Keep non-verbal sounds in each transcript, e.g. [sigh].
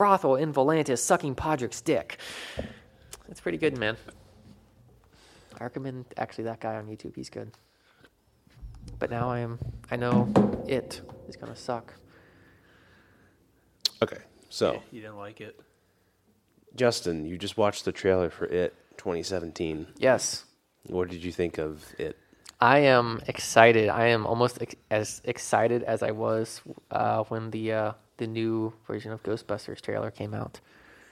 brothel in Volantis sucking Podrick's dick. That's pretty good, man. I recommend actually that guy on YouTube. He's good. But now I am. I know it is gonna suck. Okay, so Yeah, you didn't like it. Justin, you just watched the trailer for It 2017. Yes, What did you think of it? I am excited. I am almost ex- as excited as I was uh, when the uh, the new version of Ghostbusters trailer came out.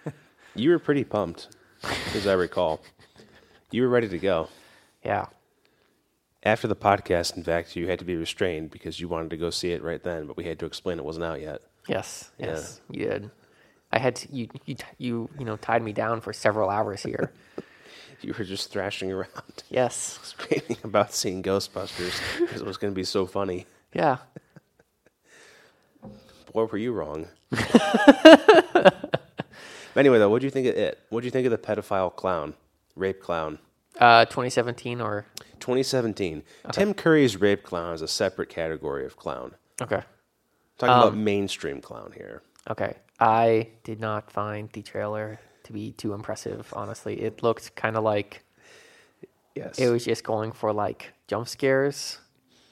[laughs] You were pretty pumped, as I recall. You were ready to go. Yeah, After the podcast, in fact, you had to be restrained because you wanted to go see it right then, but we had to explain it wasn't out yet. yes, Yeah. yes, you did. I had to, you, you, you, you know, tied me down for several hours here. [laughs] You were just thrashing around, yes, [laughs] screaming about seeing Ghostbusters because it was going to be so funny. yeah. Boy, were you wrong. [laughs] anyway, though, what do you think of it? What do you think of the pedophile clown, rape clown? Uh, 2017 or 2017. Tim Curry's rape clown is a separate category of clown. okay, Talking about mainstream clown here. okay. I did not find the trailer to be too impressive. Honestly, it looked kind of like Yes. it was just going for like jump scares,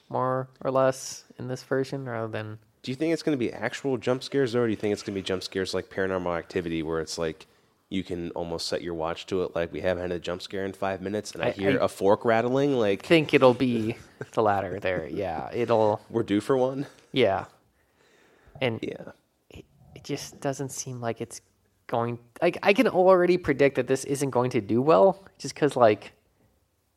more or less in this version, rather than Do you think it's going to be actual jump scares, or do you think it's going to be jump scares like Paranormal Activity, where it's like you can almost set your watch to it, like we haven't had a jump scare in five minutes, and I, I- hear I- a fork rattling, like think it'll be the latter there. Yeah, it'll we're due for one? yeah. And Yeah. it, it just doesn't seem like it's going like I can already predict that this isn't going to do well just cuz like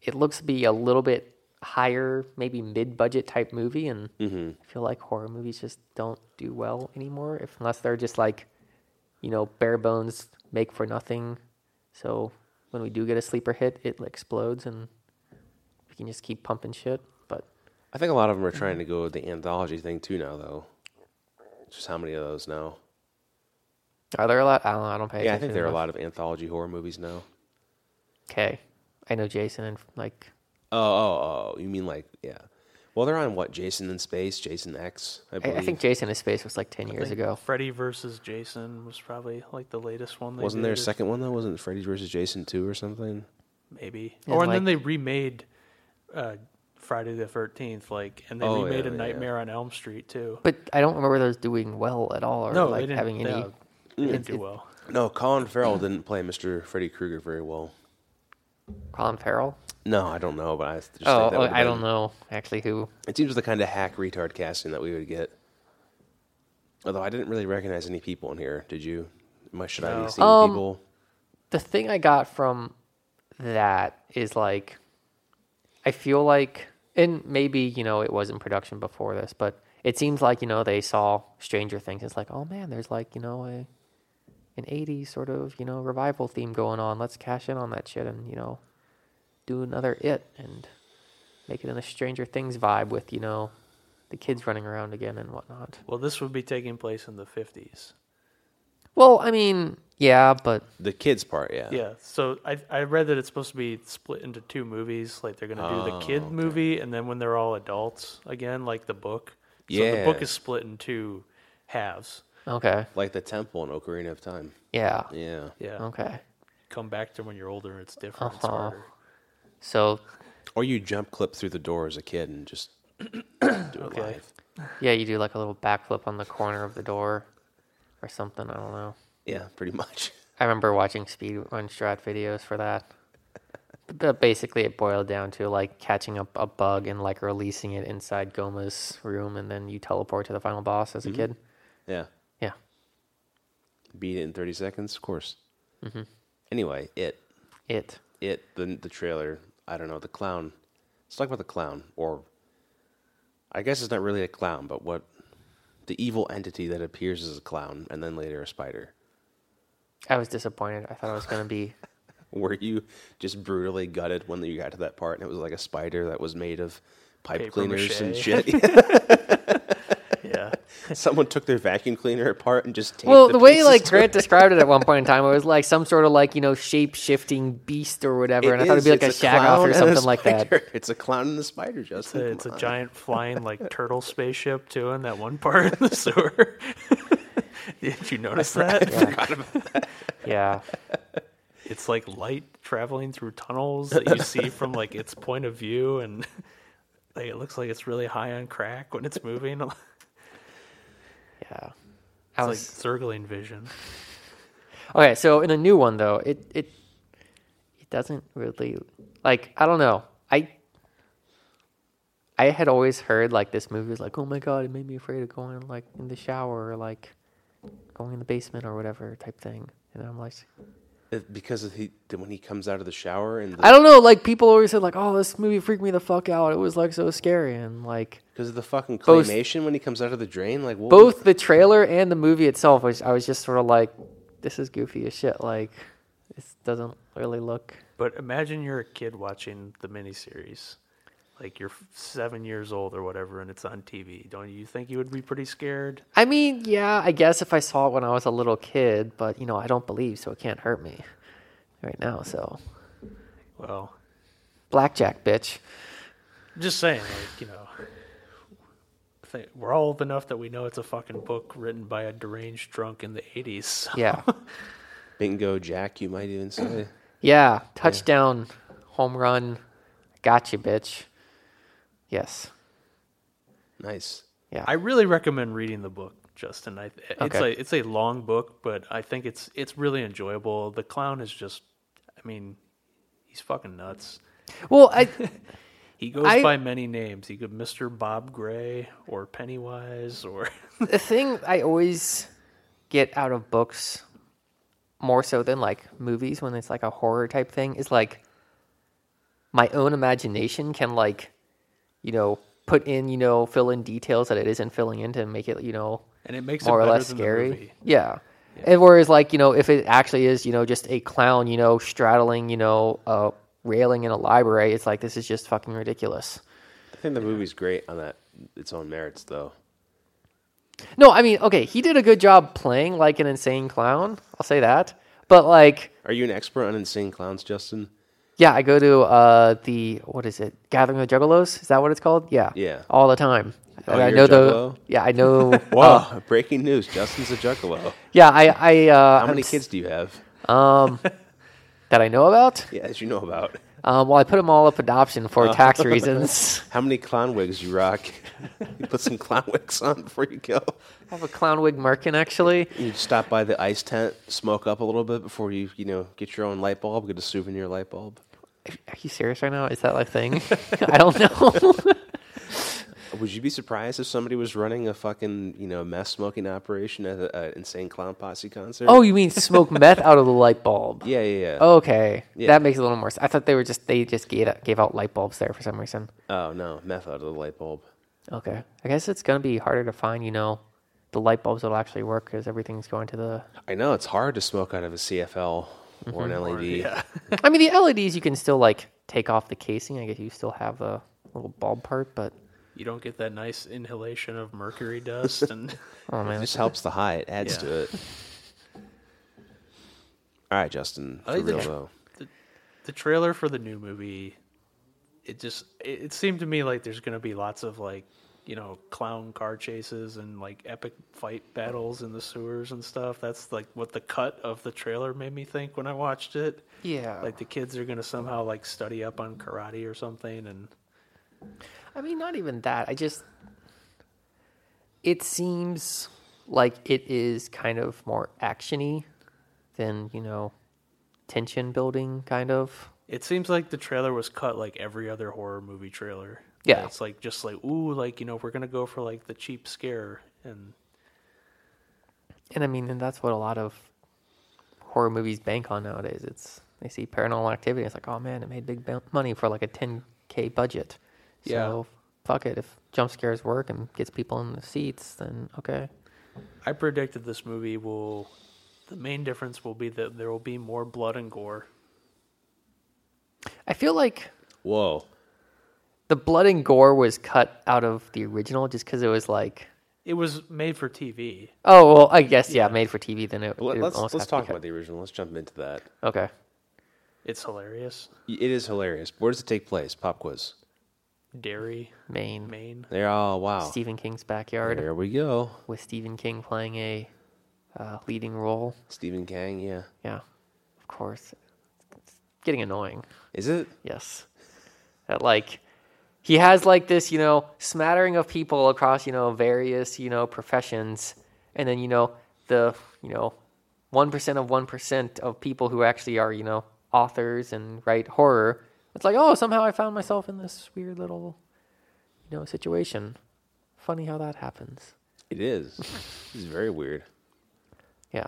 it looks to be a little bit higher maybe mid-budget type movie and mm-hmm. I feel like horror movies just don't do well anymore if unless they're just like you know bare bones make for nothing so when we do get a sleeper hit it explodes and we can just keep pumping shit but I think a lot of them are trying to go with the anthology thing too now, though. Just how many of those now? are there a lot I don't know I don't pay Yeah, I think there are a lot of anthology horror movies now. Okay. I know Jason and like Oh, oh, oh, you mean like yeah? Well, they're on what? Jason in Space, Jason X, I I, believe. I think Jason in Space was like 10 I years think ago. Freddy versus Jason was probably like the latest one. They Wasn't there a did, second one though? Wasn't Freddy versus Jason two or something? Maybe. And, or and then they remade uh, Friday the Thirteenth, like, and they Oh, remade yeah, a yeah. Nightmare on Elm Street too. But I don't remember those doing well at all or no, like they didn't, having any. yeah, they didn't do well. No, Colin Farrell didn't play Mr. Freddy Krueger very well. Colin Farrell? No, I don't know, but I just Oh, think that oh, would've I don't been- know actually who. It seems the kind of hack retard casting that we would get. Although I didn't really recognize any people in here. Did you? Am I, should I No. be seeing Um, people? The thing I got from that is like, I feel like, and maybe, you know, it was in production before this, but it seems like, you know, they saw Stranger Things. It's like, oh man, there's like, you know, a, an 80s sort of, you know, revival theme going on. Let's cash in on that shit and, you know, do another It and make it in a Stranger Things vibe with, you know, the kids running around again and whatnot. Well, this would be taking place in the fifties. Well, I mean, yeah, but The kids part, yeah. Yeah. So I I read that it's supposed to be split into two movies. Like they're going to do the Oh, kid okay. movie, and then when they're all adults again, like the book. So the book is split in two halves. okay. Like the temple in Ocarina of Time. Yeah. Yeah. Yeah. Okay. Come back to when you're older, and it's different. It's Uh-huh. So, Or you jump clip through the door as a kid and just do it Okay. live. yeah, you do like a little backflip on the corner of the door or something. I don't know. Yeah, pretty much. [laughs] I remember watching speed run strat videos for that. But basically, it boiled down to like catching up a bug and like releasing it inside Gohma's room, and then you teleport to the final boss as a kid. Yeah. Yeah. Beat it in 30 seconds, of course. Mm-hmm. Anyway, it. It. It, the, the trailer, I don't know, the clown. Let's talk about the clown. Or, I guess it's not really a clown, but what the evil entity that appears as a clown and then later a spider. I was disappointed. I thought it was going to be. [laughs] Were you just brutally gutted when you got to that part and it was like a spider that was made of pipe Paper cleaners and shit? [laughs] [laughs] Yeah. [laughs] [laughs] Someone took their vacuum cleaner apart and just taped Well, the, the way like Grant described it at one point in time, it was [laughs] like some sort of like you know shape shifting beast or whatever, and I thought it'd be like a It's shag off clown or and a something like that. spider. It's a clown and the spider, It's Justin. a, it's a Come on. giant flying like turtle spaceship too in that one part in the sewer. Did you notice that? Yeah. yeah. It's like light traveling through tunnels that you see from like its point of view, and like it looks like it's really high on crack when it's moving. It's Yeah. I like circling vision. [laughs] Okay, so in a new one though, it it it doesn't really like I don't know. I I had always heard like this movie was like, oh my god, it made me afraid of going like in the shower or like going in the basement or whatever type thing. And I'm like, because of he when he comes out of the shower and the, I don't know. Like people always said like, oh, this movie freaked me the fuck out. It was like so scary and like because of the fucking Both- claymation when he comes out of the drain. Like what both the trailer and the movie itself was I was just sort of like, this is goofy as shit. Like this doesn't really look. But imagine you're a kid watching the miniseries, like you're seven years old or whatever, and it's on TV. Don't you think you would be pretty scared? I mean, yeah, I guess if I saw it when I was a little kid, but you know, I don't believe, so it can't hurt me right now. So, Well, blackjack, bitch. just saying, like you know, we're all old enough that we know it's a fucking book written by a deranged drunk in the '80s. so- Yeah, [laughs] bingo Jack, you might even say. yeah, touchdown, home run, gotcha, bitch. Yes, nice. yeah, I really recommend reading the book, Justin. I, it's Okay. a it's a long book, but I think it's it's really enjoyable. The clown is just, I mean, he's fucking nuts. well, I [laughs] He goes I- by many names. He could Mr. Bob Gray or Pennywise or [laughs] the thing I always get out of books more so than like movies when it's like a horror type thing is like my own imagination can like you know put in you know fill in details that it isn't filling in to make it you know and it makes more it or less scary The movie. yeah. and whereas like you know if it actually is you know just a clown you know straddling you know a railing in a library it's like this is just fucking ridiculous I think the movie's great on that its own merits though. No, I mean, okay, he did a good job playing like an insane clown. I'll say that. But like, Are you an expert on insane clowns, Justin? Yeah, I go to uh the what is it? Gathering of Juggalos? Is that what it's called? Yeah. Yeah. All the time. Oh, And I know a the? Yeah, I know [laughs] Wow! breaking news: Justin's a juggalo. Yeah, I I uh How many I'm kids do you have? um [laughs] that I know about? Yeah, as you know about. Um well, I put them all up adoption for Oh. tax [laughs] reasons. How many clown wigs you rock? you put some clown wigs on before you go. I have a clown wig merkin actually. You stop by the ice tent, smoke up a little bit before you, you know, get your own light bulb, get a souvenir light bulb. Are you serious right now? Is that like a thing? [laughs] [laughs] I don't know. [laughs] Would you be surprised if somebody was running a fucking, you know, meth smoking operation at an insane clown posse concert? oh, you mean smoke meth out of the light bulb? yeah, yeah, yeah. Okay, Yeah. that makes a little more. sense. I thought they were just they just gave gave out light bulbs there for some reason. Oh no, meth out of the light bulb. Okay, I guess it's gonna be harder to find, you know, the light bulbs that'll actually work because everything's going to the. I know it's hard to smoke out of a CFL Mm-hmm. or an LED. Yeah. [laughs] I mean, the LEDs you can still like take off the casing. I guess you still have the little bulb part, but You don't get that nice inhalation of mercury dust and [laughs] oh It man, just helps the high. It adds Yeah. to it. All right, Justin. I For like the real tr- though. the trailer for the new movie it just it, it seemed to me like there's going to be lots of like you know clown car chases and like epic fight battles in the sewers and stuff that's like what the cut of the trailer made me think when i watched it yeah. like the kids are going to somehow like study up on karate or something and I mean, not even that. I just it seems like it is kind of more actiony than you know tension building kind of. it seems like the trailer was cut like every other horror movie trailer Yeah. it's like just like ooh like you know we're going to go for like the cheap scare and And I mean, and that's what a lot of horror movies bank on nowadays. It's they see paranormal activity. It's like, oh man, it made big money for like a 10k budget. Yeah. So fuck it. If jump scares work and gets people in the seats, then okay. I predicted this movie will. The main difference will be that there will be more blood and gore. I feel like Whoa. The blood and gore was cut out of the original just because it was like, It was made for TV. oh well, I guess yeah, made for TV. Then it, Let, it us almost let's has to be talk about the original. Let's jump into that. Okay. It's hilarious. Y- It is hilarious. Where does it take place? Pop quiz. Derry, Maine, Maine. There. Oh wow. Stephen King's backyard There we go. with Stephen King playing a uh, leading role. Stephen Kang, yeah. Yeah, of course. It's getting annoying. Is it? Yes. That like he has like this, you know, smattering of people across, you know, various, you know, professions, and then you know the, you know, one percent of one percent of people who actually are, you know, authors and write horror. It's like, oh, somehow I found myself in this weird little, you know, situation. Funny how that happens. It is. [laughs] it's very weird. Yeah.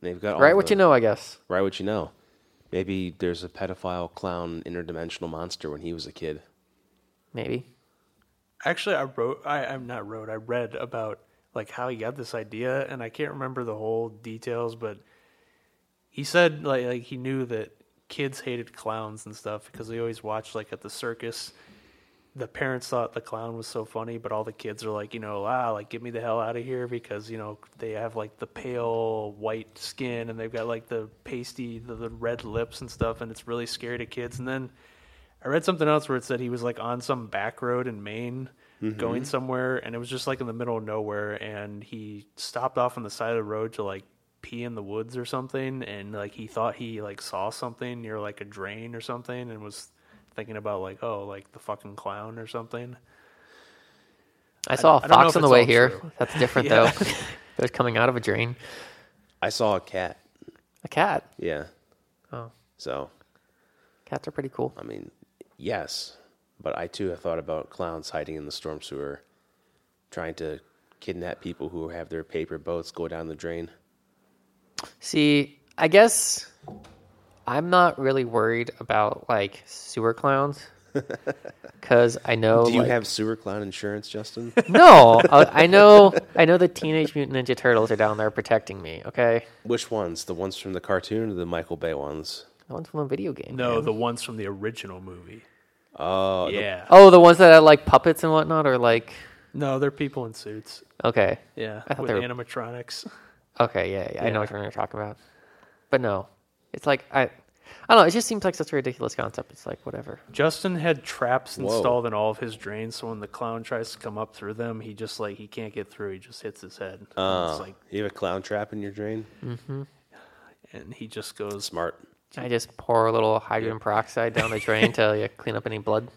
They've got all Right, what the- you know, I guess. Right, what you know. Maybe there's a pedophile clown interdimensional monster when he was a kid. Maybe. Actually, I wrote. I, I'm not wrote. I read about like how he got this idea, and I can't remember the whole details, but he said like like he knew that kids hated clowns and stuff because they always watched like at the circus. The parents thought the clown was so funny, but all the kids are like, you know, ah, like get me the hell out of here because you know they have like the pale white skin and they've got like the pasty, the, the red lips and stuff, and it's really scary to kids. And then I read something else where it said he was like on some back road in Maine mm-hmm. going somewhere and it was just like in the middle of nowhere and he stopped off on the side of the road to like pee in the woods or something and like he thought he like saw something near like a drain or something and was thinking about like oh like the fucking clown or something. I saw a I fox if on the way here. true. That's different [laughs] Yeah. though. [laughs] [laughs] it was coming out of a drain. I saw a cat. A cat. Yeah. Oh, So, cats are pretty cool. I mean, yes. But I too have thought about clowns hiding in the storm sewer, trying to kidnap people who have their paper boats go down the drain. See, I guess I'm not really worried about like sewer clowns [laughs] because I know. Do you like- have sewer clown insurance, Justin? [laughs] No, I, I know. I know the Teenage Mutant Ninja Turtles are down there protecting me. Okay, Which ones? The ones from the cartoon or the Michael Bay ones? The ones from a video game. No, man. the ones from the original movie. Oh, the- yeah. oh, the ones that are like puppets and whatnot, or like No, they're people in suits. okay, Yeah, I thought with they were- animatronics. [laughs] okay, yeah, yeah, I know what you're talking about. But no, it's like I, I don't know. It just seems like such a ridiculous concept. It's like whatever. Justin had traps Whoa. installed in all of his drains, so when the clown tries to come up through them, he just like he can't get through. He just hits his head. And Oh, it's like, you have a clown trap in your drain? Mm-hmm. and he just goes. Smart. I just pour a little hydrogen peroxide down the drain to yeah, [laughs] clean up any blood.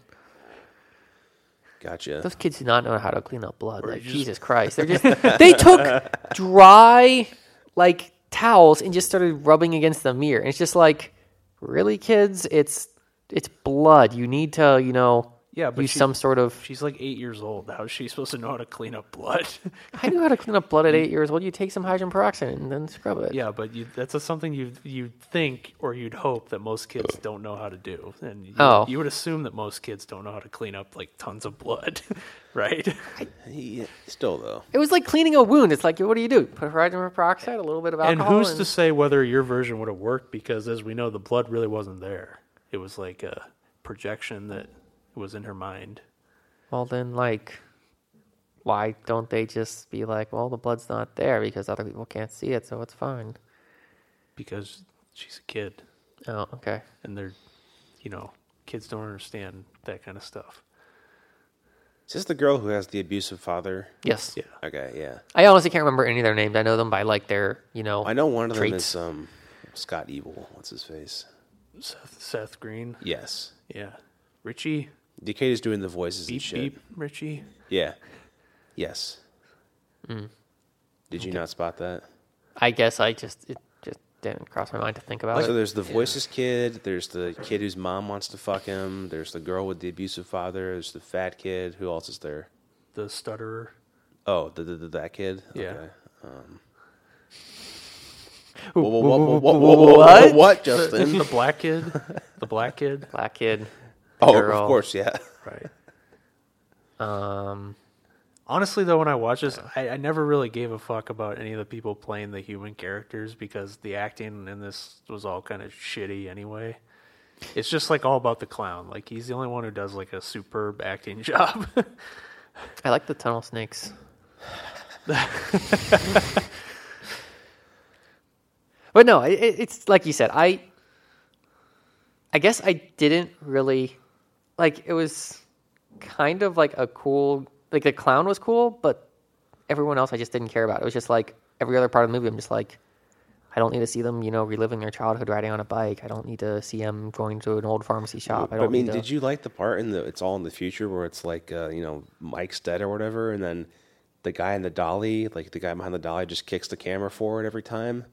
Gotcha. Those kids do not know how to clean up blood. Or Like just- Jesus Christ, they're just [laughs] they took dry like towels and just started rubbing against the mirror. And it's just like, really, kids? It's it's blood. You need to you know Yeah, but use she- some sort of. She's like eight years old. How is she supposed to know how to clean up blood? [laughs] I knew how to clean up blood at eight years old. You take some hydrogen peroxide and then scrub it. yeah, but you, that's a, something you you think or you'd hope that most kids don't know how to do, and you, Oh. you would assume that most kids don't know how to clean up like tons of blood, [laughs] right? He, still though. It was like cleaning a wound. It's like, what do you do? Put hydrogen peroxide, a little bit of and alcohol. who's to say whether your version would have worked? Because as we know, the blood really wasn't there. It was like a projection that was in her mind. Well, then, like, why don't they just be like, well, the blood's not there because other people can't see it, so it's fine. because she's a kid Oh, okay. and they're you know kids don't understand that kind of stuff Is this the girl who has the abusive father? Yes. yeah Okay, yeah. I honestly can't remember any of their names. I know them by like their, you know. I know one of them is um, Scott Evil. What's his face? seth, seth green Yes. yeah richie Decatur's doing the voices and beep shit. beep richie Yeah. Yes. Did you not spot that? I guess I just it just didn't cross my mind to think about So it. So there's the voices kid. There's the kid whose mom wants to fuck him. There's the girl with the abusive father. There's the fat kid. Who else is there? the stutterer Oh, the, the, the that kid. Yeah. Okay. Um. [laughs] Whoa, whoa, whoa, whoa, whoa, whoa, whoa, What? What, the, Justin? [laughs] the black kid the black kid Black kid. Oh, girl. of course, yeah. right [laughs] Um, honestly though when i watch this I, I never really gave a fuck about any of the people playing the human characters because the acting in this was all kind of shitty anyway it's just like all about the clown like he's the only one who does like a superb acting [laughs] job I like the tunnel snakes. [laughs] but no, it, it- it's like you said. I, I guess I didn't really like. It was kind of like a cool. Like the clown was cool, but everyone else I just didn't care about. It was just like every other part of the movie, I'm just like, I don't need to see them, you know, reliving their childhood riding on a bike. I don't need to see them going to an old pharmacy shop. I don't I mean, to, did you like the part in the It's All in the Future where it's like, uh, you know, Mike's dead or whatever, and then the guy in the dolly, like the guy behind the dolly, just kicks the camera forward every time?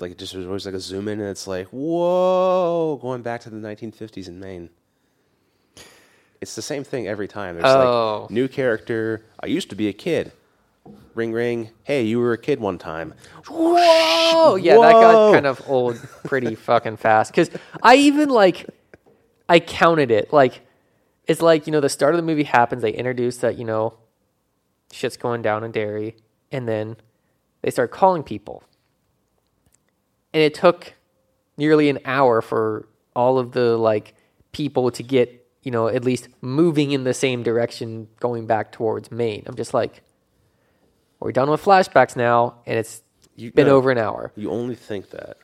Like, it just was always like a zoom in, and it's like, whoa, going back to the 1950s in Maine. It's the same thing every time. There's Oh. like, new character. I used to be a kid. Ring, ring. Hey, you were a kid one time. Whoa! Yeah, that got kind of old pretty fucking fast. Because I even like, I counted it. Like, it's like you know the start of the movie happens. They introduce that you know, shit's going down in Derry, and then they start calling people, and it took nearly an hour for all of the like people to get you know at least moving in the same direction, going back towards Maine. I'm just like, we're done with flashbacks now, and it's You- been no. over an hour. You only think that.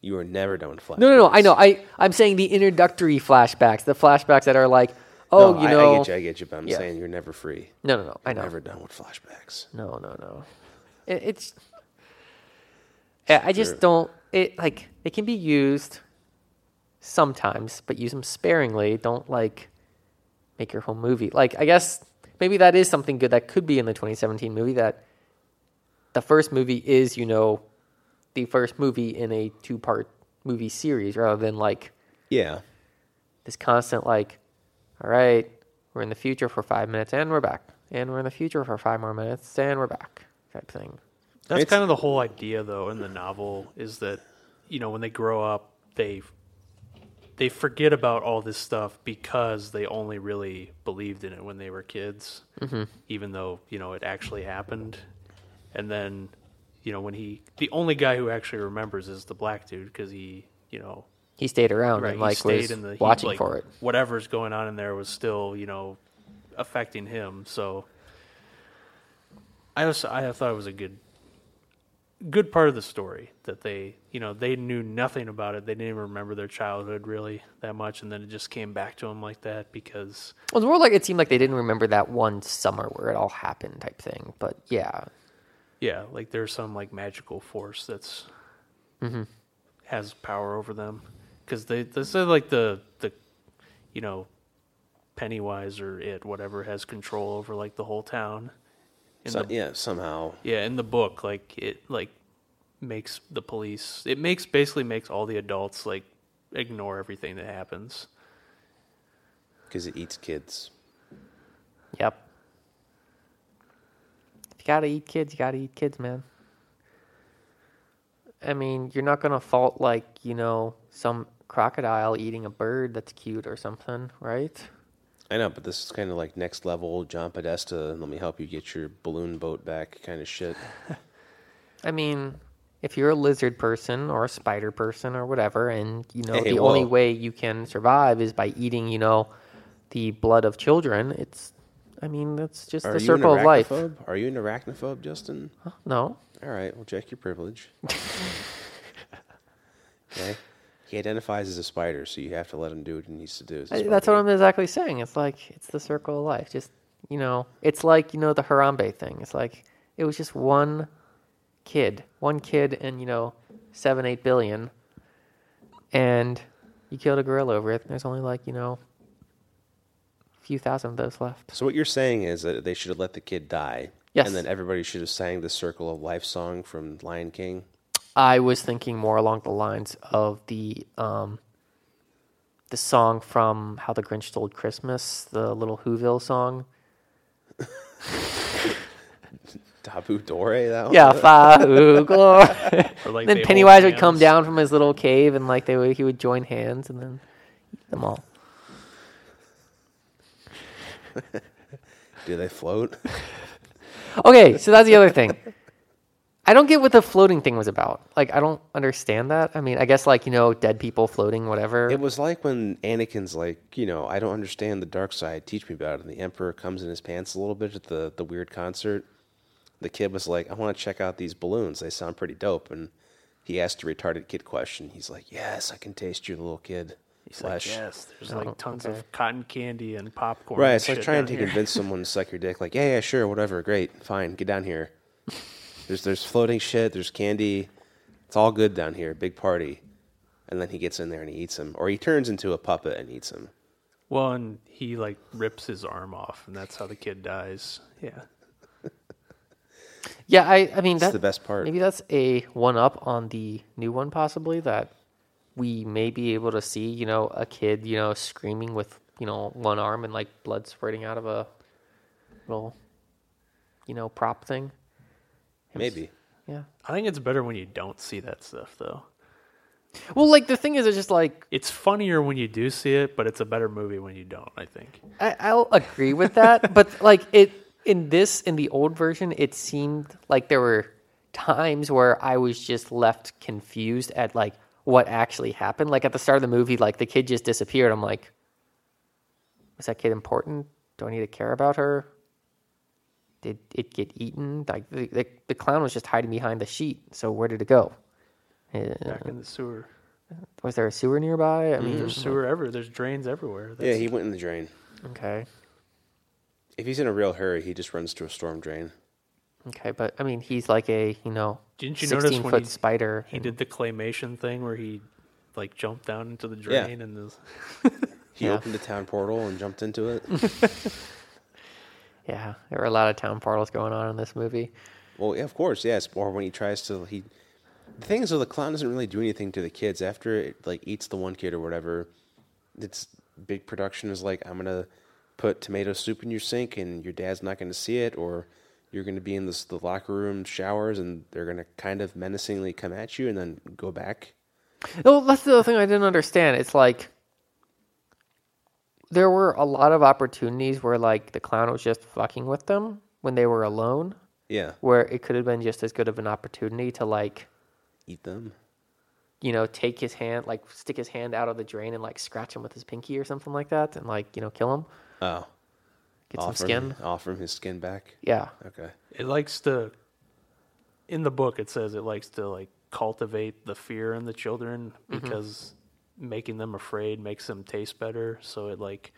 You are never done with flashbacks. No, no, no. I know. I I'm saying the introductory flashbacks, the flashbacks that are like, oh, No, you know, I, get you, I get you, but I'm Yeah. saying you're never free. no, no, no. I know. Never done with flashbacks. No, no, no. It, it's. I I just don't. It like it can be used sometimes, but use them sparingly. Don't like make your whole movie. Like I guess maybe that is something good that could be in the 2017 movie. That the first movie is you know the first movie in a two part movie series rather than like Yeah. this constant like, all right, we're in the future for five minutes and we're back, and we're in the future for five more minutes and we're back, type thing. That's It's- kind of the whole idea, though, in the novel is that you know when they grow up, they they forget about all this stuff because they only really believed in it when they were kids, mm-hmm. even though you know it actually happened. And then, you know, when he the only guy who actually remembers is the black dude because he, you know, He stayed around right, and like stayed was in the he, watching like, for it. Whatever's going on in there was still, you know, affecting him. So I was I thought it was a good good part of the story that they you know they knew nothing about it. They didn't even remember their childhood really that much and then it just came back to them like that because It was more like it seemed like they didn't remember that one summer where it all happened, type thing. But yeah, yeah like there's some like magical force that's mm-hmm. has power over them. Because they they said like the the you know pennywise or it whatever has control over like the whole town in So, the, yeah, somehow. yeah in the book like it like makes the police it makes basically makes all the adults like ignore everything that happens Because it eats kids. yep. If you gotta eat kids, you gotta eat kids, man. I mean, you're not gonna fault like you know some crocodile eating a bird that's cute or something, right? I know, but this is kind of like next level John Podesta. Let me help you get your balloon boat back kind of shit. [laughs] I mean, if you're a lizard person or a spider person or whatever, and you know Hey, the only way you can survive is by eating, you know, the blood of children, it's, I mean, that's just Are the circle of life. Are you an arachnophobe, Justin? No, All right, well, check your privilege. [laughs] okay. He identifies as a spider, so you have to let him do what he needs to do. I- that's what I'm exactly saying. It's like it's the circle of life. Just you know, it's like you know the Harambe thing. It's like it was just one kid, one kid, and you know, seven, eight billion, and you killed a gorilla over it. There's only like you know, a few thousand of those left. So what you're saying is that they should have let the kid die. Yes. And then everybody should have sang the Circle of Life song from Lion King. I was thinking more along the lines of the um, the song from How the Grinch Stole Christmas, the little Whoville song. Tabu Dore, that one? Yeah, fa ooh, [laughs] glory. like then Pennywise hold would come down from his little cave, and like they would, he would join hands, and then eat them all. [laughs] Do they float? Okay, so that's the other thing. [laughs] I don't get what the floating thing was about. Like, I don't understand that. I mean, I guess like you know, dead people floating, whatever. It was like when Anakin's like, you know, I don't understand the dark side. Teach me about it. And the Emperor comes in his pants a little bit at the, the weird concert. The kid was like, I want to check out these balloons. They sound pretty dope. And he asked a retarded kid question. He's like, Yes, I can taste your little kid He's like, yes there's Oh, like tons okay. of cotton candy and popcorn Right. and It's like trying to here. convince someone to suck your dick. Like, yeah, yeah, sure, whatever, great, fine, get down here. There's there's floating shit. There's candy. It's all good down here. Big party. And then he gets in there and he eats him, or he turns into a puppet and eats him. Well, and he like rips his arm off, and that's how the kid dies. Yeah. [laughs] Yeah, I, I mean That's that, the best part. Maybe that's a one up on the new one, possibly that we may be able to see. You know, a kid, you know, screaming with you know one arm and like blood spurting out of a little, you know, prop thing. Him Maybe. Yeah. I think it's better when you don't see that stuff, though. Well, like the thing is, it's just like It's funnier when you do see it, but it's a better movie when you don't. I think. I, I'll agree with that, [laughs] but like it in this in the old version, it seemed like there were times where I was just left confused at like what actually happened. Like at the start of the movie, like the kid just disappeared. I'm like, was that kid important? Do I need to care about her? Did it get eaten? Like the, the, the clown was just hiding behind the sheet. So where did it go? Uh, Back in the sewer. was there a sewer nearby? I mean, There's sewer ever. There's drains everywhere. Yeah, he went in the drain. okay. If he's in a real hurry, he just runs to a storm drain. Okay, but I mean, he's like a you know, Didn't you notice sixteen when foot he- spider. He did the claymation thing where he like jumped down into the Yeah. drain and this. He Yeah. opened the town portal and jumped into it. [laughs] [laughs] Yeah, there were a lot of town portals going on in this movie. well, yeah, of course, yes. Or when he tries to, he. The thing is, though, the clown doesn't really do anything to the kids. After it like eats the one kid or whatever, it's big production is like, I'm gonna put tomato soup in your sink and your dad's not gonna see it, or you're gonna be in this, the locker room showers and they're gonna kind of menacingly come at you and then go back. No, that's the other thing I didn't understand. It's like there were a lot of opportunities where like the clown was just fucking with them when they were alone, Yeah, where it could have been just as good of an opportunity to like eat them. you know take his hand, like stick his hand out of the drain and like scratch him with his pinky or something like that, and like you know kill him, Oh, get some skin. Him, offer him his skin back. Yeah, Okay. It likes to. In the book, it says it likes to like cultivate the fear in the children mm-hmm. because making them afraid makes them taste better. So it like,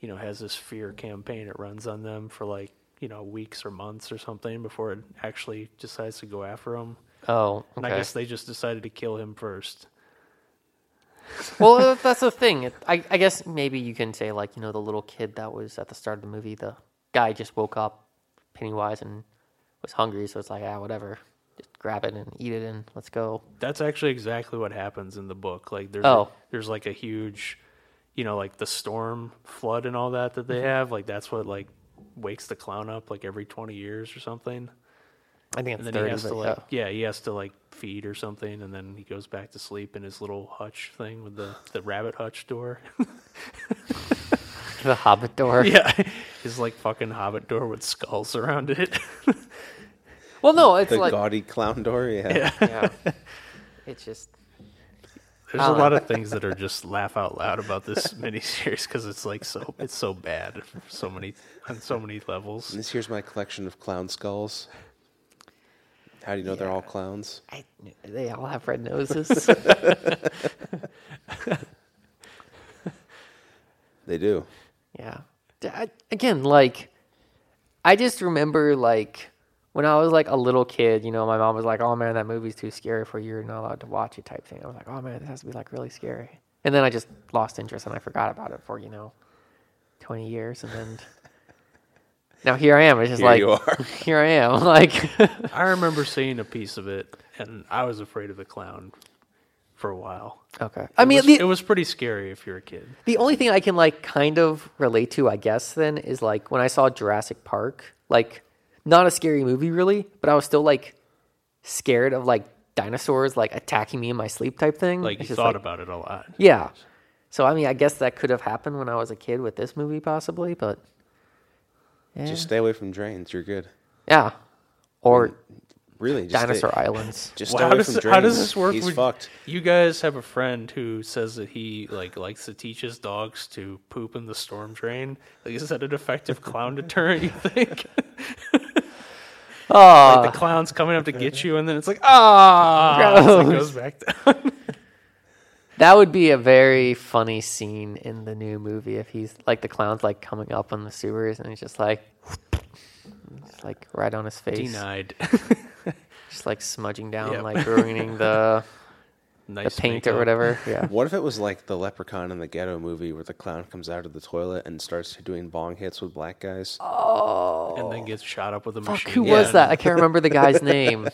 you know, has this fear campaign it runs on them for like you know weeks or months or something before it actually decides to go after them. Oh, And I guess they just decided to kill him first. well, [laughs] that's the thing. I, I guess maybe you can say like you know the little kid that was at the start of the movie. The guy just woke up, Pennywise, and was hungry, so it's like ah whatever, grab it and eat it and let's go. That's actually exactly what happens in the book. Like there's Oh. there's like a huge, you know, like the storm flood and all that that they mm-hmm. have. Like that's what like wakes the clown up like every twenty years or something. I think And it's then he has to yeah. like yeah he has to like feed or something, and then he goes back to sleep in his little hutch thing with the the rabbit hutch door. [laughs] the Hobbit door. [laughs] yeah, his like fucking hobbit door with skulls around it. [laughs] Well, no, it's The like gaudy clown door. Yeah. yeah. [laughs] It's just There's a lot of things that are just laugh out loud about this [laughs] miniseries because it's like so it's so bad so many on so many levels. And this here's my collection of clown skulls. How do you know they're all clowns? I, they all have red noses. [laughs] They do. Yeah. D- I- again, like, I just remember, like, when I was, like, a little kid, you know, my mom was like, oh, man, that movie's too scary for you. You're not allowed to watch it type thing. I was like, oh, man, this has to be, like, really scary. And then I just lost interest and I forgot about it for, you know, 20 years. And then [laughs] now here I am. It's just Here like, you are. [laughs] here I am. [laughs] Like, I remember seeing a piece of it, and I was afraid of the clown for a while. okay. I mean, was, the, it was pretty scary if you're a kid. The only thing I can like kind of relate to, I guess, then is like when I saw Jurassic Park, like not a scary movie really, but I was still like scared of like dinosaurs like attacking me in my sleep type thing. Like It's you just, thought like- about it a lot. Yeah. So I mean, I guess that could have happened when I was a kid with this movie, possibly, but yeah, Just stay away from drains. You're good. yeah, or mm, Really, just dinosaur stay, islands. [laughs] Just Well, stay how away does from it- drains. how does this work He's fucked. You guys have a friend who says that he like likes to teach his dogs to poop in the storm drain. Like, is that an effective clown deterrent? You think? [laughs] Oh, like the clown's coming up to get you, and then it's like ah, [laughs] as it goes back down. [laughs] that would be a very funny scene in the new movie if he's like the clown's like coming up on the sewers and he's just like It's like right on his face, Denied. just like smudging down, Yep. like ruining the [laughs] the nice paint or whatever. [laughs] Yeah. What if it was like the Leprechaun in the Ghetto movie, where the clown comes out of the toilet and starts doing bong hits with black guys? Oh, And then gets shot up with a fuck! machine. Who gun. was that? I can't [laughs] remember the guy's name.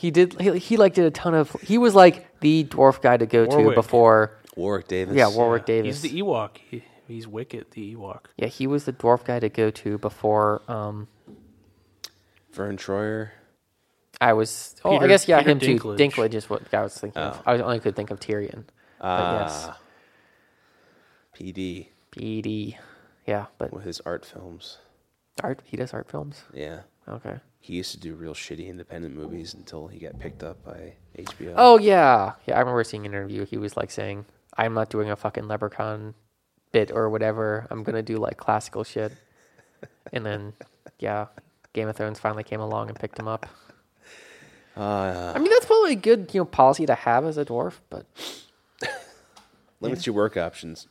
He did. He, he like did a ton of. He was like the dwarf guy to go to before. Warwick Davis. Yeah, Warwick Davis. He's the Ewok. He, he's Wicket, the Ewok. Yeah, he was the dwarf guy to go to before. Um, Vern Troyer. I was. Oh, I guess yeah, Peter him too. Dinklage. Dinklage is what I was thinking of. Oh. I only could think of Tyrion. But yes, Ah. PD PD. Yeah, but with his art films. art. He does art films. Yeah. Okay. He used to do real shitty independent movies until he got picked up by HBO. Oh yeah, yeah. I remember seeing an interview. He was like saying, "I'm not doing a fucking leprechaun bit or whatever. I'm gonna do like classical shit." and then, yeah, Game of Thrones finally came along and picked him up. Uh, I mean, that's probably a good you know policy to have as a dwarf, but [laughs] limits your work options.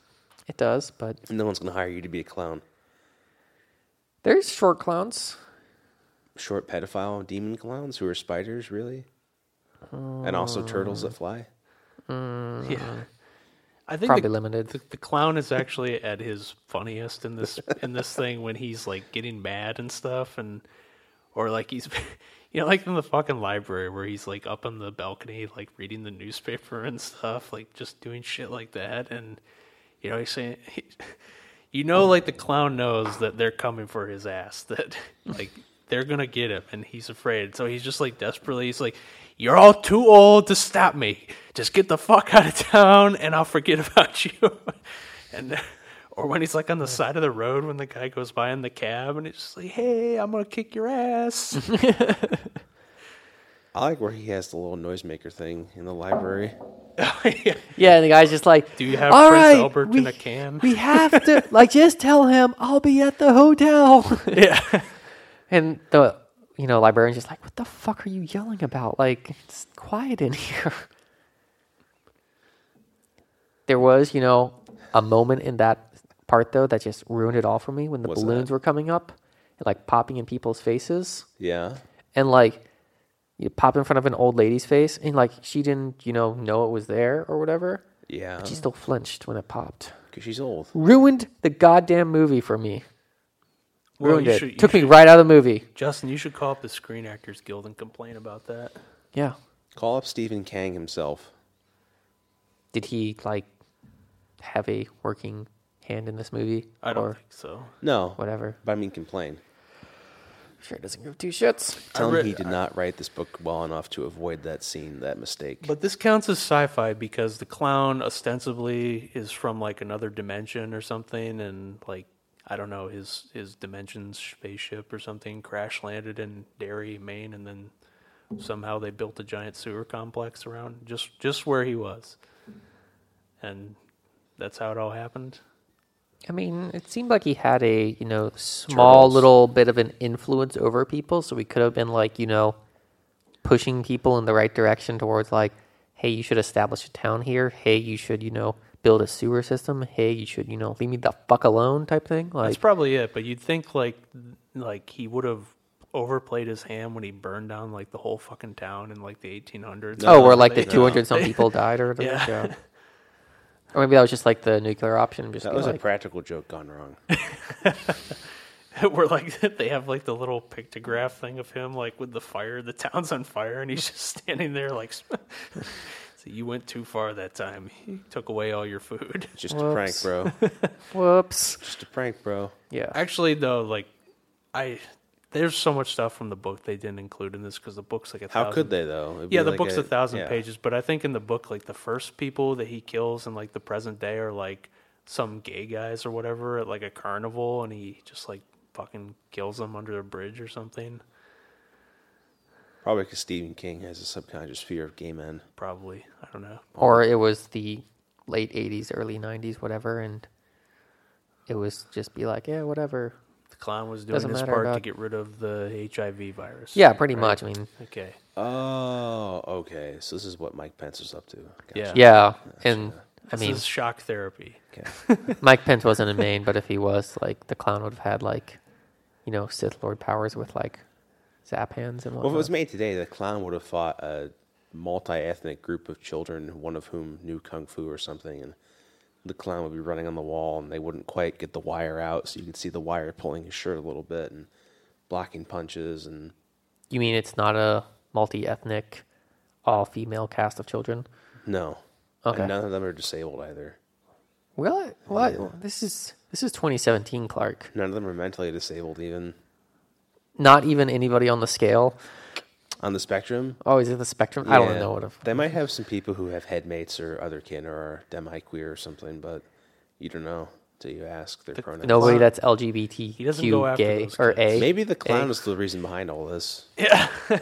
it does. But No one's going to hire you to be a clown. there's short clowns. Short pedophile demon clowns who are spiders, really? and also turtles that fly? Yeah. I think Probably the, limited. the, the clown is actually at his funniest in this in this thing when he's like getting mad and stuff and or like he's [laughs] you know like in the fucking library where he's like up on the balcony like reading the newspaper and stuff like just doing shit like that. And you know he's saying he, you know like the clown knows that they're coming for his ass [laughs] that like they're gonna get him and he's afraid. So he's just like desperately he's like you're all too old to stop me. Just get the fuck out of town and i'll forget [laughs] about you. [laughs] And or when he's like on the side of the road when the guy goes by in the cab and he's just like hey i'm gonna kick your ass [laughs] I like where he has the little noisemaker thing in the library. [laughs] Yeah, and the guy's just like, Do you have "All Prince right, Albert we, in a can?" We have to [laughs] like just tell him I'll be at the hotel." yeah and the you know librarian's just like, "What the fuck are you yelling about? Like, it's quiet in here." There was, you know, a moment in that part though that just ruined it all for me when the What's balloons that? were coming up and like popping in people's faces Yeah. and like you pop in front of an old lady's face and like she didn't, you know, know it was there or whatever. Yeah. But she still flinched when it popped. Because she's old. Ruined the goddamn movie for me. Well, Ruined you it. should- you Took me should- right out of the movie. justin you should call up the screen actors guild and complain about that Yeah. Call up Stephen Kang himself. Did he like have a working hand in this movie? i don't or think so No. whatever. But I mean, complain. Sure doesn't give two shits. Tell read- him he did not write this book well enough to avoid that scene, that mistake. But this counts as sci-fi because the clown ostensibly is from like another dimension or something, and like I don't know his his dimensions spaceship or something crash landed in Derry, Maine, and then somehow they built a giant sewer complex around just just where he was, and that's how it all happened. I mean, it seemed like he had a, you know, small Turtles. little bit of an influence over people, so he could have been like, you know, pushing people in the right direction towards like, hey, you should establish a town here. Hey, you should, you know, build a sewer system. Hey, you should, you know, leave me the fuck alone type thing. Like, That's probably it. But you'd think like like he would have overplayed his hand when he burned down like the whole fucking town in like the 1800s. oh, where like the 200 some people died or [laughs] whatever. Yeah. Yeah. Or maybe that was just like the nuclear option. Just that be was a like, practical joke gone wrong. [laughs] where like [laughs] they have like the little pictograph thing of him like with the fire the town's on fire and he's [laughs] just standing there like so you went too far that time he took away all your food Just a prank, Whoops. bro. whoops. Just a prank, bro. Yeah. actually though like i there's so much stuff from the book they didn't include in this because the book's like a How thousand, could they though? It'd yeah the like book's a, thousand yeah. pages but i think in the book like the first people that he kills in like the present day are like some gay guys or whatever at like a carnival and he just like fucking kills them under a bridge or something Probably because Stephen King has a subconscious fear of gay men. probably i don't know or it was the late 80s early 90s whatever and it was just be like yeah whatever The clown was doing Doesn't his matter part to about- get rid of the HIV virus. yeah pretty right? much i mean Okay. Oh, okay. So this is what Mike Pence is up to. Gotcha. Yeah. yeah and i This mean is shock therapy. Okay. [laughs] mike pence wasn't in maine but if he was like the clown would have had like you know, Sith Lord powers with like zap hands and Well, if it was made today, the clown would have fought a multi-ethnic group of children, one of whom knew kung fu or something, and the clown would be running on the wall, and they wouldn't quite get the wire out, so you could see the wire pulling his shirt a little bit and blocking punches, and you mean it's not a multi-ethnic, all-female cast of children? no, Okay. and none of them are disabled either. What? What? This is this is 2017, Clark. None of them are mentally disabled, even Not even anybody on the scale. On the spectrum. Oh, is it the spectrum? I don't Yeah. know what. Of, They might have some people who have headmates or other kin or are demi-queer or something, but you don't know until you ask their pronouns. nobody that's LGBTQ He doesn't go after gay those or kids. A. Maybe the clown A. is the reason behind all this. Yeah. [laughs]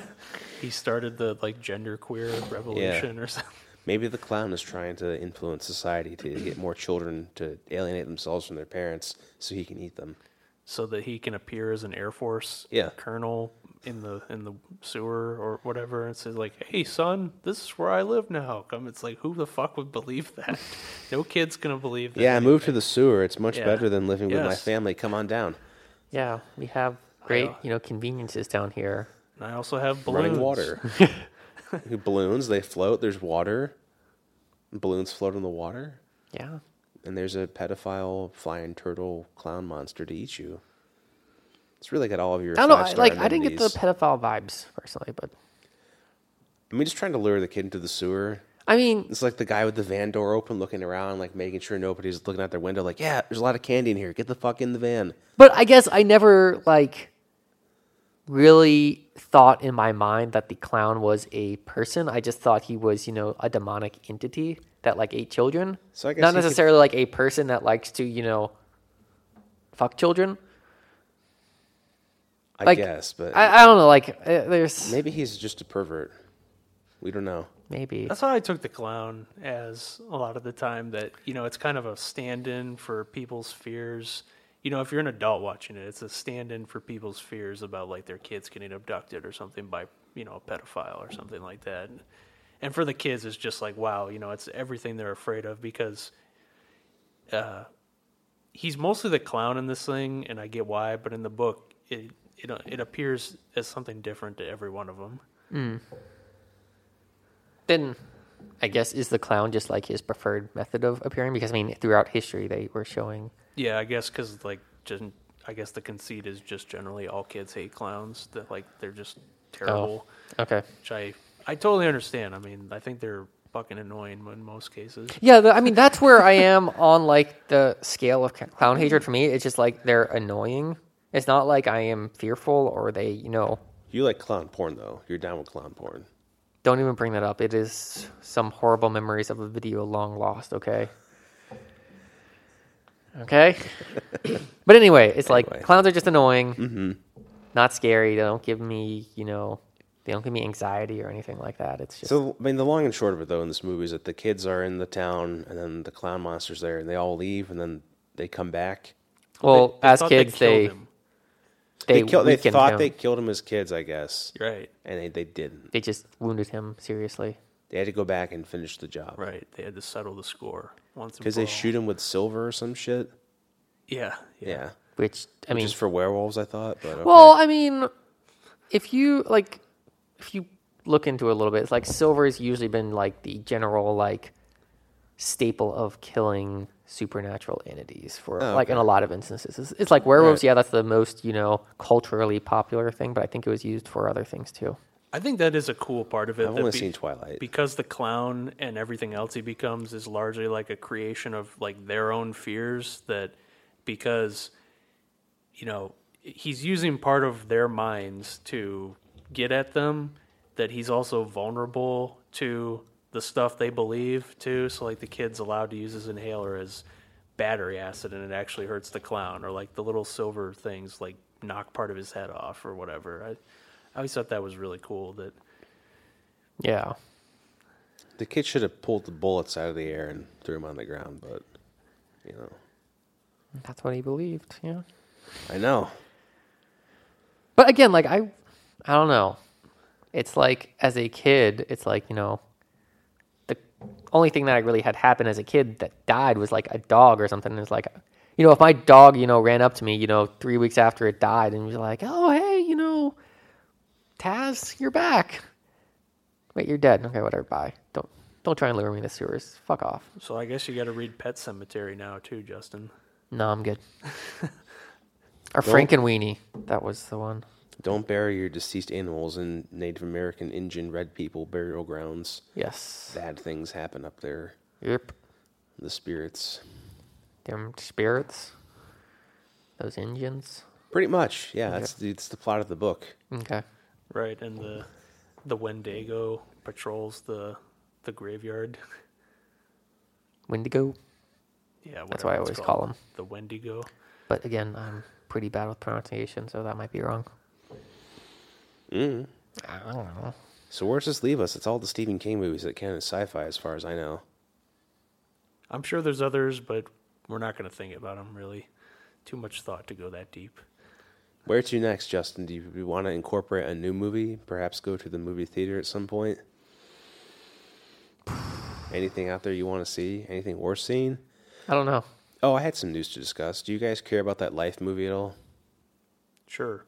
he started the like gender queer revolution or something. Maybe the clown is trying to influence society to get more children to alienate themselves from their parents so he can eat them. So that he can appear as an Air Force Yeah. colonel in the in the sewer or whatever and says like, Hey son, this is where I live now. Come it's like who the fuck would believe [laughs] that? no kid's gonna believe that. Yeah, move to the sewer. It's much Yeah. better than living with my Yes. family. Come on down. Yeah, we have great, uh, you know, conveniences down here. And I also have balloons. Running water. [laughs] Balloons, they float. There's water. Balloons float in the water. Yeah. And there's a pedophile flying turtle clown monster to eat you. It's really got all of your. I don't know. I, like, I didn't get the pedophile vibes personally, but I mean, just trying to lure the kid into the sewer. I mean, It's like the guy with the van door open, looking around, like making sure nobody's looking out their window. Like, yeah, there's a lot of candy in here. Get the fuck in the van. but I guess I never like really thought in my mind that the clown was a person. I just thought he was, you know, a demonic entity that like ate children. So I guess not he could- necessarily like a person that likes to, you know, fuck children. I Like, guess, but I, I don't know. Like, uh, there's maybe he's just a pervert. We don't know. maybe. That's how I took the clown as a lot of the time that, you know, it's kind of a stand in for people's fears. You know, if you're an adult watching it, it's a stand in for people's fears about like their kids getting abducted or something by, you know, a pedophile or something like that. And for the kids, it's just like, wow, you know, it's everything they're afraid of because uh, he's mostly the clown in this thing, and I get why, but in the book, it, it, uh, it appears as something different to every one of them. Hmm. then I guess is the clown just like his preferred method of appearing? Because I mean, throughout history, they were showing. Yeah, I guess because like just I guess the conceit is just generally all kids hate clowns. That like they're just terrible. Oh, okay. Which I I totally understand. I mean, I think they're fucking annoying in most cases. Yeah, the, I mean that's where I am on like the scale of clown hatred for me. It's just like they're annoying. It's not like I am fearful or they, you know, You like clown porn, though. You're down with clown porn. don't even bring that up. It is some horrible memories of a video long lost. Okay. Okay. [laughs] but anyway, it's Anyway. like clowns are just annoying, mm-hmm. not scary. They don't give me, you know, they don't give me anxiety or anything like that. It's just So, I mean, the long and short of it, though, in this movie is that the kids are in the town, and then the clown monster's there, and they all leave, and then they come back. well, They- they as kids, killed they him. They, They, kill, they thought him. they killed him as kids, I guess, right, and they, they didn't. they just wounded him seriously. They had to go back and finish the job. right. They had to settle the score once and Because they shoot him with silver or some shit. Yeah, Yeah. yeah. Which I mean, Just for werewolves, I thought. But okay. Well, I mean, if you like, if you look into it a little bit, it's like silver has usually been like the general like staple of killing supernatural entities for Oh, like in a lot of instances. It's, it's like werewolves, Right. yeah, that's the most you know culturally popular thing, but I think it was used for other things too. I think that is a cool part of it. I've only be- seen Twilight. because the clown and everything else he becomes is largely like a creation of like their own fears that because you know he's using part of their minds to get at them that he's also vulnerable to the stuff they believe too so like the kid's allowed to use his inhaler as battery acid and it actually hurts the clown or like the little silver things like knock part of his head off or whatever i, I always thought that was really cool that Yeah, the kid should have pulled the bullets out of the air and threw them on the ground, but, you know. that's what he believed. Yeah, I know. but again, like I, I don't know. It's like as a kid, it's like you know, the only thing that I really had happen as a kid that died was like a dog or something. It's like you know, if my dog, you know, ran up to me, you know, three weeks after it died and was like, "Oh, hey, you know, Taz, you're back." Wait, you're dead. Okay, whatever. Bye. Don't don't try and lure me in the sewers. Fuck off. So I guess you got to read Pet Sematary now too, Justin. No, I'm good. [laughs] or Well- Frankenweenie. That was the one. Don't bury your deceased animals in Native American Indian red people burial grounds. Yes. Bad things happen up there. Yep. The spirits. Them spirits. Those Indians. Pretty much, yeah. That's the, it's the plot of the book. Okay. Right, and the the Wendigo patrols the the graveyard. Wendigo. Yeah, That's what I it's always called. call them. The Wendigo. But again, I'm pretty bad with pronunciation, so that might be wrong. Mm. I don't know. So where does this leave us? It's all the Stephen King movies that count as sci-fi, as far as I know. I'm sure there's others, but we're not going to think about them really. Too much thought to go that deep. Where to next, Justin? Do you want to incorporate a new movie? Perhaps go to the movie theater at some point? [sighs] Anything out there you want to see? Anything worth seeing? I don't know. Oh, I had some news to discuss. Do you guys care about that Life movie at all? Sure.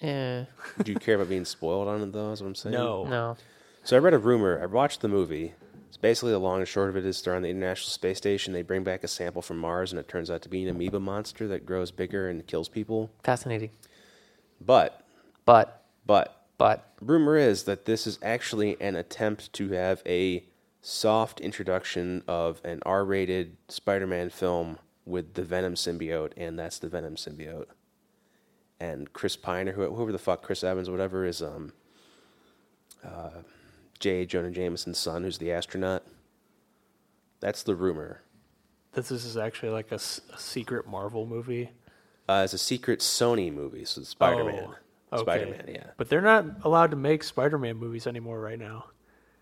Yeah. Do you care about being spoiled on it, though? Is what I'm saying. No. no. So I read a rumor. I watched the movie. It's basically the long and short of it is they're on the International Space Station. They bring back a sample from Mars, and it turns out to be an amoeba monster that grows bigger and kills people. Fascinating. But, But, but, but, rumor is that this is actually an attempt to have a soft introduction of an R-rated Spider-Man film with the Venom symbiote, and that's the Venom symbiote. And Chris Pine or whoever the fuck Chris Evans, whatever, is um, uh, J. Jonah Jameson's son, who's the astronaut. That's the rumor. That this is actually like a secret Marvel movie. Uh, it's a secret Sony movie, so Spider-Man. Oh, okay. Spider-Man, yeah. But they're not allowed to make Spider-Man movies anymore right now.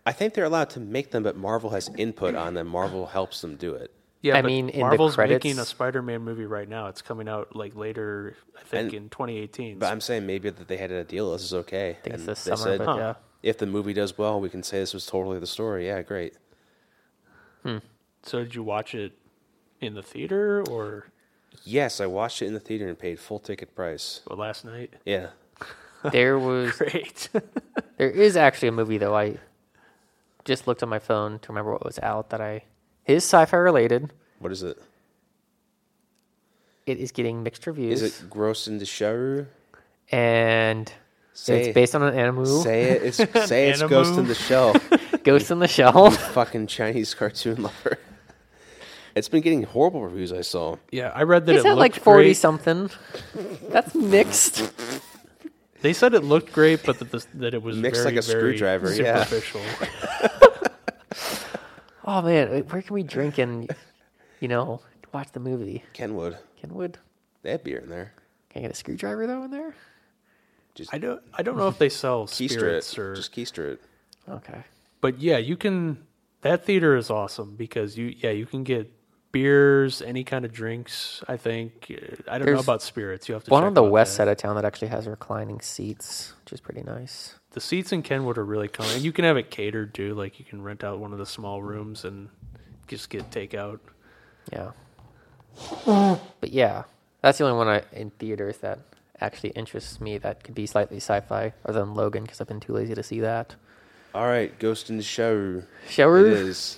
I think they're allowed to make them, but Marvel has input on them. Marvel helps them do it. Yeah, I but mean, in the Marvel's credits- making a Spider-Man movie right now. It's coming out like later, I think, And- in 2018. But I'm saying maybe that they had a deal. This is okay. I think it's this they summer, said, but yeah. if the movie does well, we can say this was totally the story. Yeah, great. Hmm. so did you watch it in the theater or, Yes, I watched it in the theater and paid full ticket price. or last night? Yeah. there was, [laughs] Great. there is actually a movie though. I just looked on my phone to remember what was out that I, is sci-fi related. What is it? It is getting mixed reviews. Is it Gross in the Show? and Say it's based on an anime. Say it. It's [laughs] say it's Ghost in the Shell. [laughs] Ghost in the Shell. fucking Chinese cartoon lover. [laughs] It's been getting horrible reviews. I saw. yeah, I read that It's it at like 40 great. something. That's mixed. They said it looked great, but that, the, that it was Mixed very, like a very screwdriver, yeah. Superficial. Oh man, where can we drink and, you know, watch the movie? Kenwood. Kenwood? They have beer in there. Can I get a screwdriver though in there? Just I don't, I don't know if they sell [laughs] keister spirits it. or, Just keister it. Okay. but yeah, you can. That theater is awesome because you, yeah, you can get beers, any kind of drinks. I think I don't know about spirits. You have to One check on the west that. side of town that actually has reclining seats, which is pretty nice. The seats in Kenwood are really common. And you can have it catered too. Like you can rent out one of the small rooms and just get takeout. Yeah. But yeah, that's the only one I, in theaters that actually interests me that could be slightly sci-fi, other than Logan, because I've been too lazy to see that. All right, Ghost in the Show. Shower? It is.